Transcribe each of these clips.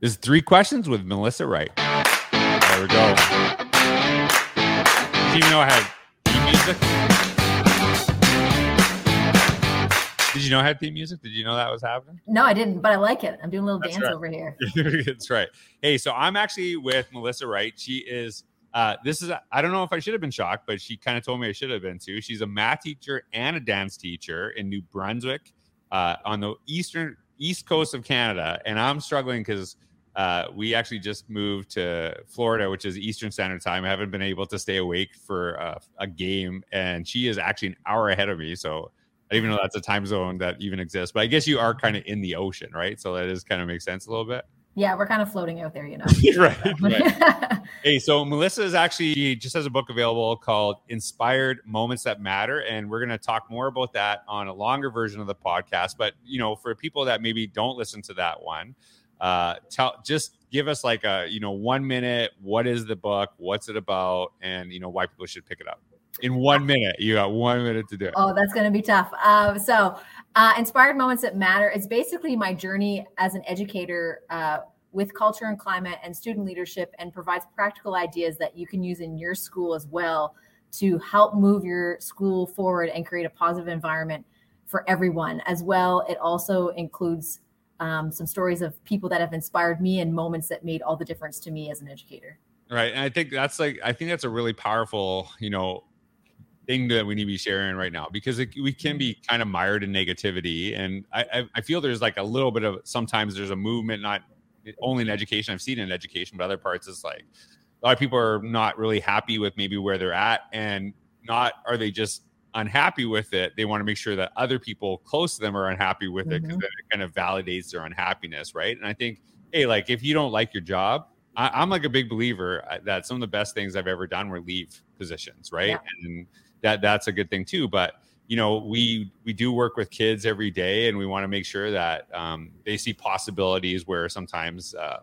There's three questions with Melissa Wright. There we go. Did you know I had theme music? Did you know I had theme music? Did you know that was happening? No, I didn't, but I like it. I'm doing a little That's dance right. over here. That's right. Hey, so I'm actually with Melissa Wright. She is. Uh, this is. I don't know if I should have been shocked, but she kind of told me I should have been too. She's a math teacher and a dance teacher in New Brunswick, uh, on the eastern east coast of Canada, and I'm struggling because uh, we actually just moved to Florida, which is Eastern Standard Time. I haven't been able to stay awake for uh, a game, and she is actually an hour ahead of me. So I didn't even know that's a time zone that even exists. But I guess you are kind of in the ocean, right? So that is kind of makes sense a little bit. Yeah, we're kind of floating out there, you know. right, right. Hey, so Melissa is actually just has a book available called Inspired Moments That Matter, and we're going to talk more about that on a longer version of the podcast. But you know, for people that maybe don't listen to that one, uh, tell just give us like a you know one minute. What is the book? What's it about? And you know why people should pick it up. In one minute, you got one minute to do it. Oh, that's going to be tough. Um, so, uh, Inspired Moments That Matter It's basically my journey as an educator uh, with culture and climate and student leadership and provides practical ideas that you can use in your school as well to help move your school forward and create a positive environment for everyone. As well, it also includes um, some stories of people that have inspired me and moments that made all the difference to me as an educator. Right. And I think that's like, I think that's a really powerful, you know, thing that we need to be sharing right now because it, we can be kind of mired in negativity. And I, I, feel there's like a little bit of sometimes there's a movement, not only in education, I've seen in education, but other parts is like a lot of people are not really happy with maybe where they're at and not are they just unhappy with it they want to make sure that other people close to them are unhappy with it because then it kind of validates their unhappiness right? And i think hey like if you don't like your job I, i'm like a big believer uh, that some of the best things i've ever done were leave positions right? Yeah. and that that's a good thing too but you know we we do work with kids every day and we want to make sure that um, they see possibilities where sometimes uh,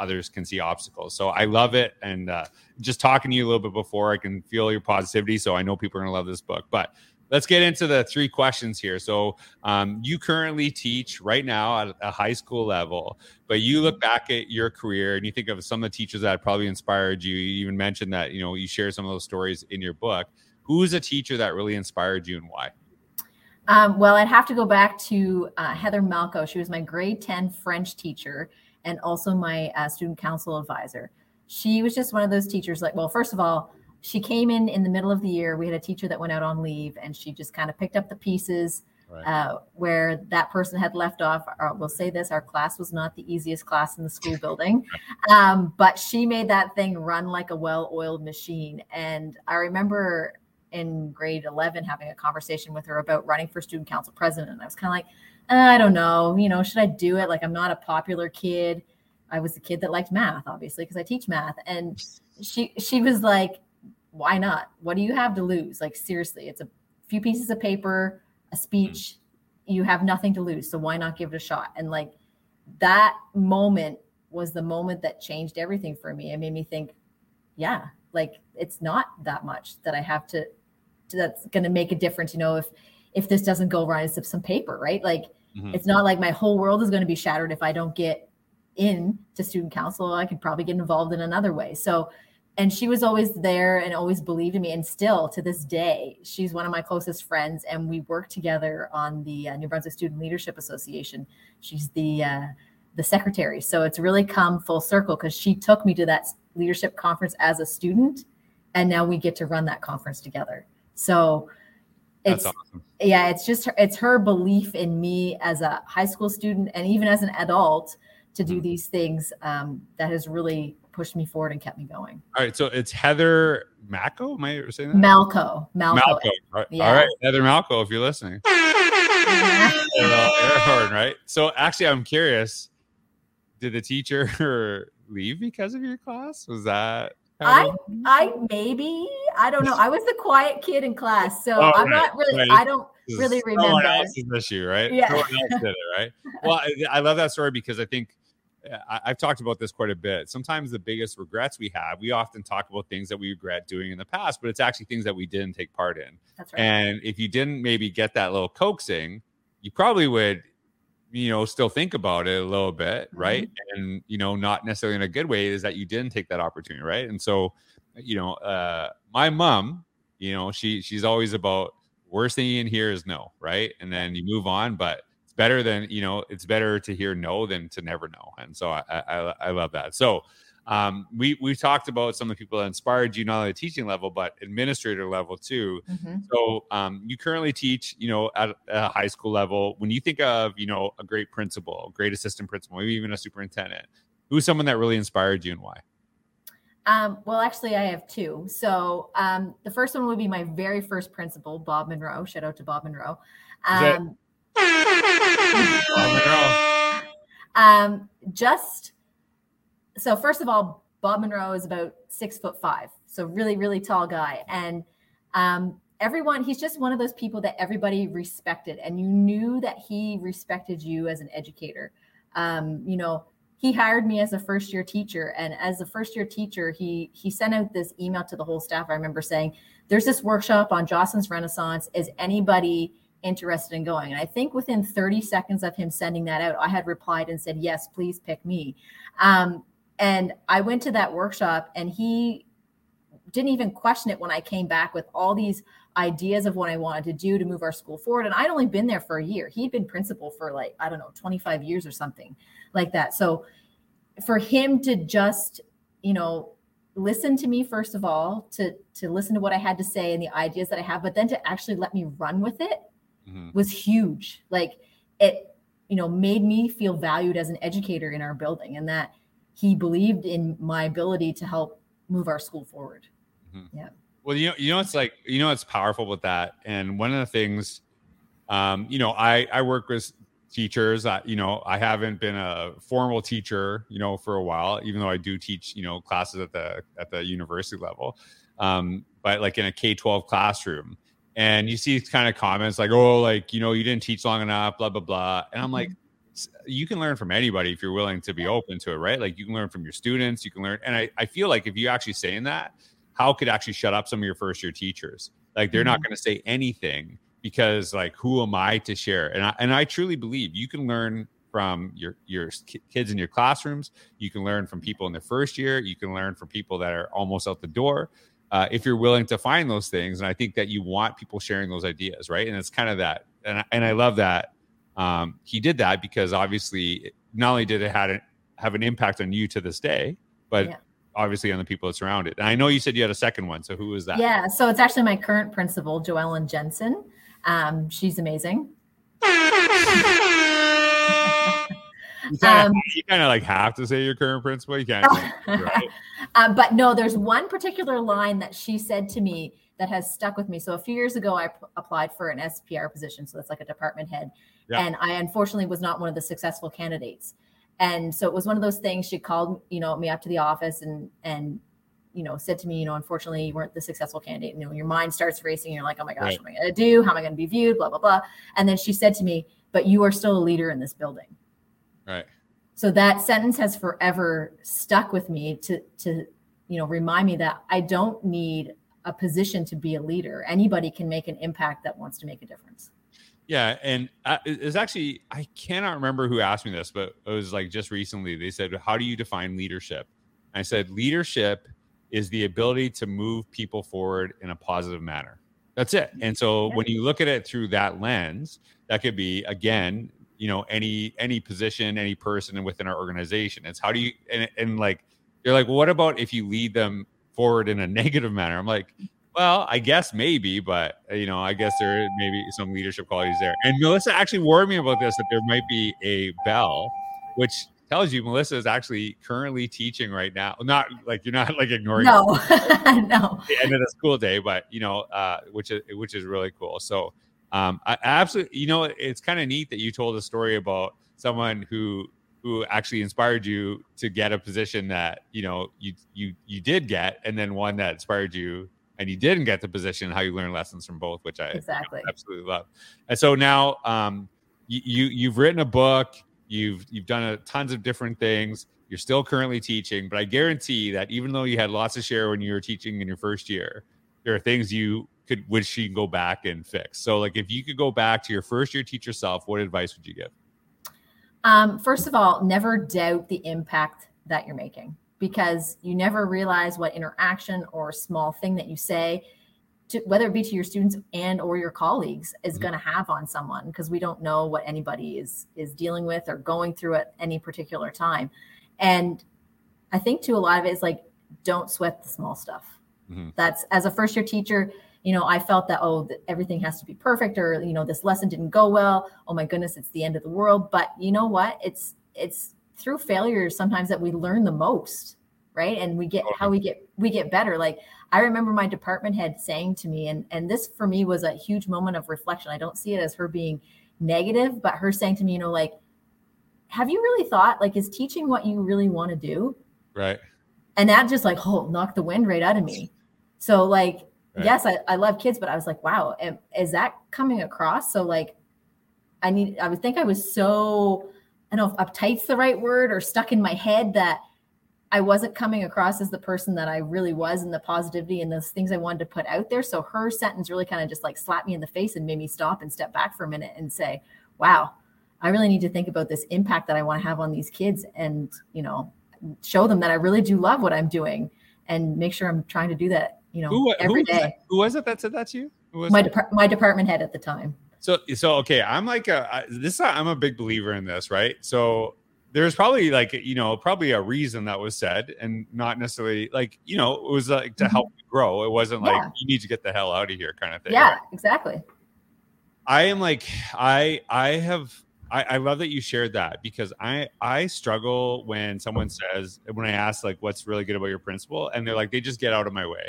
others can see obstacles. So i love it. And uh, just talking to you a little bit before i can feel your positivity. So i know people are going to love this book. But let's get into the three questions here. So um, you currently teach right now at a high school level but you look back at your career and you think of some of the teachers that probably inspired you. You even mentioned that you know you share some of those stories in your book. Who's a teacher that really inspired you and why? Um, well, I'd have to go back to uh, Heather Malco. She was my grade 10 French teacher and also my uh, student council advisor. She was just one of those teachers, like, well, first of all, she came in in the middle of the year. We had a teacher that went out on leave and she just kind of picked up the pieces Right. uh, where that person had left off. Uh, we'll say this our class was not the easiest class in the school building, um, but she made that thing run like a well oiled machine. And I remember in grade 11 having a conversation with her about running for student council president. And I was kind of like, "Uh, Uh, I don't know, you know, should I do it? Like, I'm not a popular kid. I was the kid that liked math, obviously, because I teach math. And she she was like, why not? What do you have to lose? Like, seriously, it's a few pieces of paper, a mm-hmm. speech. You have nothing to lose. So why not give it a shot? And like that moment was the moment that changed everything for me. It made me think, yeah, like it's not that much that I have to, to that's going to make a difference. You know, if if this doesn't go right, it's just some paper, right? Like Mhm. it's not like my whole world is going to be shattered if I don't get in to student council. I could probably get involved in another way. So, and she was always there and always believed in me. And still to this day, she's one of my closest friends, and we work together on the uh, New Brunswick Student Leadership Association. She's the uh, the secretary. So it's really come full circle because she took me to that leadership conference as a student, and now we get to run that conference together. So it's that's awesome yeah it's just her, it's her belief in me as a high school student and even as an adult to do Mhm. these things um, that has really pushed me forward and kept me going all right so it's heather Macco. am i saying that malco malco, Malco. Right. Yeah. All right, Heather Malco, if you're listening. Air horn, right? So actually, I'm curious. Did the teacher leave because of your class? Was that? I I maybe I don't know. I was the quiet kid in class, so Oh, I'm right, not really. right. I don't really Someone remember. else's issue, right? Yeah. Someone else did it, right? Well, I, I love that story because I think I, I've talked about this quite a bit. Sometimes the biggest regrets we have, we often talk about things that we regret doing in the past, but it's actually things that we didn't take part in. That's right. And if you didn't maybe get that little coaxing, you probably would you know still think about it a little bit Mm-hmm. right and you know not necessarily in a good way is that you didn't take that opportunity right and so you know uh my mom you know she she's always about worst thing you can hear is no right and then you move on but it's better than you know it's better to hear no than to never know and so i i, I love that so um, we we talked about some of the people that inspired you not only teaching level but administrator level too Mhm. so um, you currently teach, you know, at a high school level. When you think of, you know, a great principal, a great assistant principal, maybe even a superintendent, who's someone that really inspired you and why? Um, well, actually, I have two. So um, the first one would be my very first principal, Bob Monroe. Shout out to Bob Monroe. Um, Oh, um, just so first of all, Bob Monroe is about six foot five, so really, really tall guy, and um, everyone. He's just one of those people that everybody respected, and you knew that he respected you as an educator. Um, you know, he hired me as a first year teacher, and as a first year teacher, he he sent out this email to the whole staff. I remember saying, "There's this workshop on Jostens Renaissance. Is anybody?" interested in going. And I think within 30 seconds of him sending that out, I had replied and said, Yes, please pick me. Um, and I went to that workshop and he didn't even question it when I came back with all these ideas of what I wanted to do to move our school forward. And I'd only been there for a year. He'd been principal for like, I don't know, 25 years or something like that. So for him to just, you know, listen to me first of all, to to listen to what I had to say and the ideas that I have, but then to actually let me run with it Mhm. was huge. Like it, you know, made me feel valued as an educator in our building and that he believed in my ability to help move our school forward. Well, you know, you know, it's like you know, it's powerful with that. And one of the things, um, you know, I I work with teachers. I, you know, I haven't been a formal teacher, you know, for a while, even though I do teach, you know, classes at the at the university level. Um, but like in a K twelve classroom, and you see kind of comments like, "Oh, like you know, you didn't teach long enough," blah blah blah. And I'm like, you can learn from anybody if you're willing to be open to it, right? Like you can learn from your students, you can learn. And I I feel like if you actually saying that how could actually shut up some of your first year teachers. Like they're not going to say anything because like who am i to share? And i and i truly believe you can learn from your your kids in your classrooms. You can learn from people in their first year. You can learn from people that are almost out the door uh, if you're willing to find those things. And i think that you want people sharing those ideas right? And it's kind of that. And I, and I love that um, he did that because obviously not only did it had have an impact on you to this day but Yeah. Obviously on the people that surround it and i know you said you had a second one so who was that Yeah. So it's actually my current principal, Joellen Jensen. Um, she's amazing. you kind of Um, you kind of like have to say your current principal you can't right? um, but no, there's one particular line that she said to me that has stuck with me. So a few years ago, I p- applied for an SPR position, so that's like a department head, Yeah. and I unfortunately was not one of the successful candidates. And so it was one of those things. She called, you know, me up to the office and and you know said to me, you know, unfortunately, you weren't the successful candidate. You know, your mind starts racing. You're like, oh my gosh, Right. what am I going to do? How am I going to be viewed? Blah blah blah. And then she said to me, but you are still a leader in this building. right So that sentence has forever stuck with me to to you know remind me that I don't need a position to be a leader. Anybody can make an impact that wants to make a difference. Yeah, and uh, it- it's actually I cannot remember who asked me this, but it was like just recently. They said, "How do you define leadership?" I said, "Leadership is the ability to move people forward in a positive manner." That's it. And so when you look at it through that lens, that could be again, you know, any any position, any person within our organization. It's how do you and and like you're like, well, what about if you lead them forward in a negative manner? I'm like, well, I guess maybe, but uh, you know, I guess there may be some leadership qualities there. And Melissa actually warned me about this that there might be a bell, which tells you Melissa is actually currently teaching right now. Not like you're not like ignoring No, no. the end of the school day, but you know, uh, which is which is really cool. So, um, I absolutely, you know, it's kind of neat that you told a story about someone who who actually inspired you to get a position that you know you you you did get, and then one that inspired you and you didn't get the position. How you learn lessons from both, which I Exactly. absolutely love. And so now, um, you, you you've written a book, you've you've done a, tons of different things. You're still currently teaching, but I guarantee that even though you had lots to share when you were teaching in your first year, there are things you could wish you can go back and fix. So, like if you could go back to your first year teacher self, what advice would you give? Um, first of all, never doubt the impact that you're making because you never realize what interaction or small thing that you say to, whether it be to your students and or your colleagues is mm-hmm. going to have on someone because we don't know what anybody is is dealing with or going through at any particular time. And i think to a lot of it is like don't sweat the small stuff. Mm-hmm. that's as a first year teacher you know i felt that oh everything has to be perfect or you know this lesson didn't go well. Oh my goodness it's the end of the world. But you know what? It's it's through failures sometimes that we learn the most right and we get how we get we get better like I remember my department head saying to me, and, and this for me was a huge moment of reflection. I don't see it as her being negative, but her saying to me, you know, like, have you really thought, like, is teaching what you really want to do? Right. And that just like, oh, knocked the wind right out of me. So, like, right. yes, I, I love kids, but I was like, wow, am, is that coming across? So, like, I need, I would think I was so, I don't know if uptight's the right word or stuck in my head that I wasn't coming across as the person that I really was and the positivity and those things I wanted to put out there. So her sentence really kind of just like slapped me in the face and made me stop and step back for a minute and say, wow, I really need to think about this impact that I want to have on these kids and, you know, show them that I really do love what I'm doing and make sure I'm trying to do that, you know, who, every who day. Who was it that said that to you? my, my department head at the time. So, so okay, I'm like a I, this. I'm a big believer in this, right? So there's probably like you know probably a reason that was said and not necessarily like you know it was like to help mm-hmm. grow it wasn't like yeah. you need to get the hell out of here kind of thing yeah right? exactly i am like i i have I, I love that you shared that because i i struggle when someone says when i ask like what's really good about your principal and they're like they just get out of my way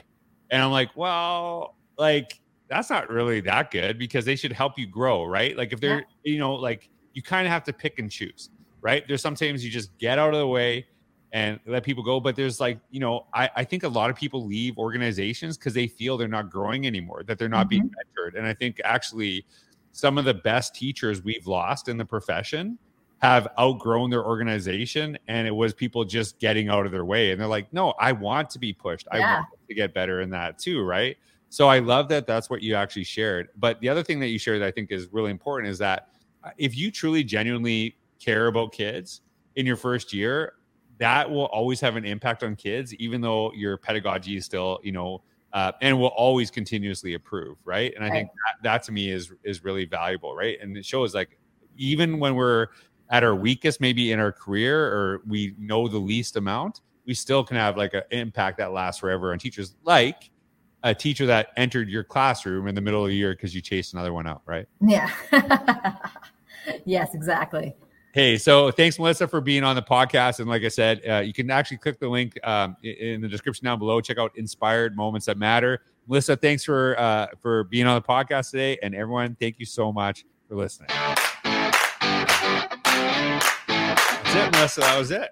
and i'm like well like that's not really that good because they should help you grow right like if they're yeah. you know like you kind of have to pick and choose right? There's sometimes you just get out of the way and let people go. But there's like, you know, I, I think a lot of people leave organizations because they feel they're not growing anymore, that they're not mm-hmm. being mentored. And I think actually some of the best teachers we've lost in the profession have outgrown their organization and it was people just getting out of their way and they're like no i want to be pushed yeah. i want to get better in that too right so i love that that's what you actually shared but the other thing that you shared that i think is really important is that if you truly genuinely care about kids in your first year, that will always have an impact on kids, even though your pedagogy is still, you know, uh, and will always continuously improve, right? And I right. think that, that to me is is really valuable, right? And it shows like even when we're at our weakest, maybe in our career, or we know the least amount, we still can have like an impact that lasts forever on teachers, like a teacher that entered your classroom in the middle of the year because you chased another one out, right? Yeah. yes, exactly. Hey, so thanks, Melissa, for being on the podcast. And like I said, uh, you can actually click the link um, in the description down below. Check out Inspired Moments That Matter. Melissa, thanks for uh, for being on the podcast today, and everyone, thank you so much for listening. That's it, Melissa. That was it.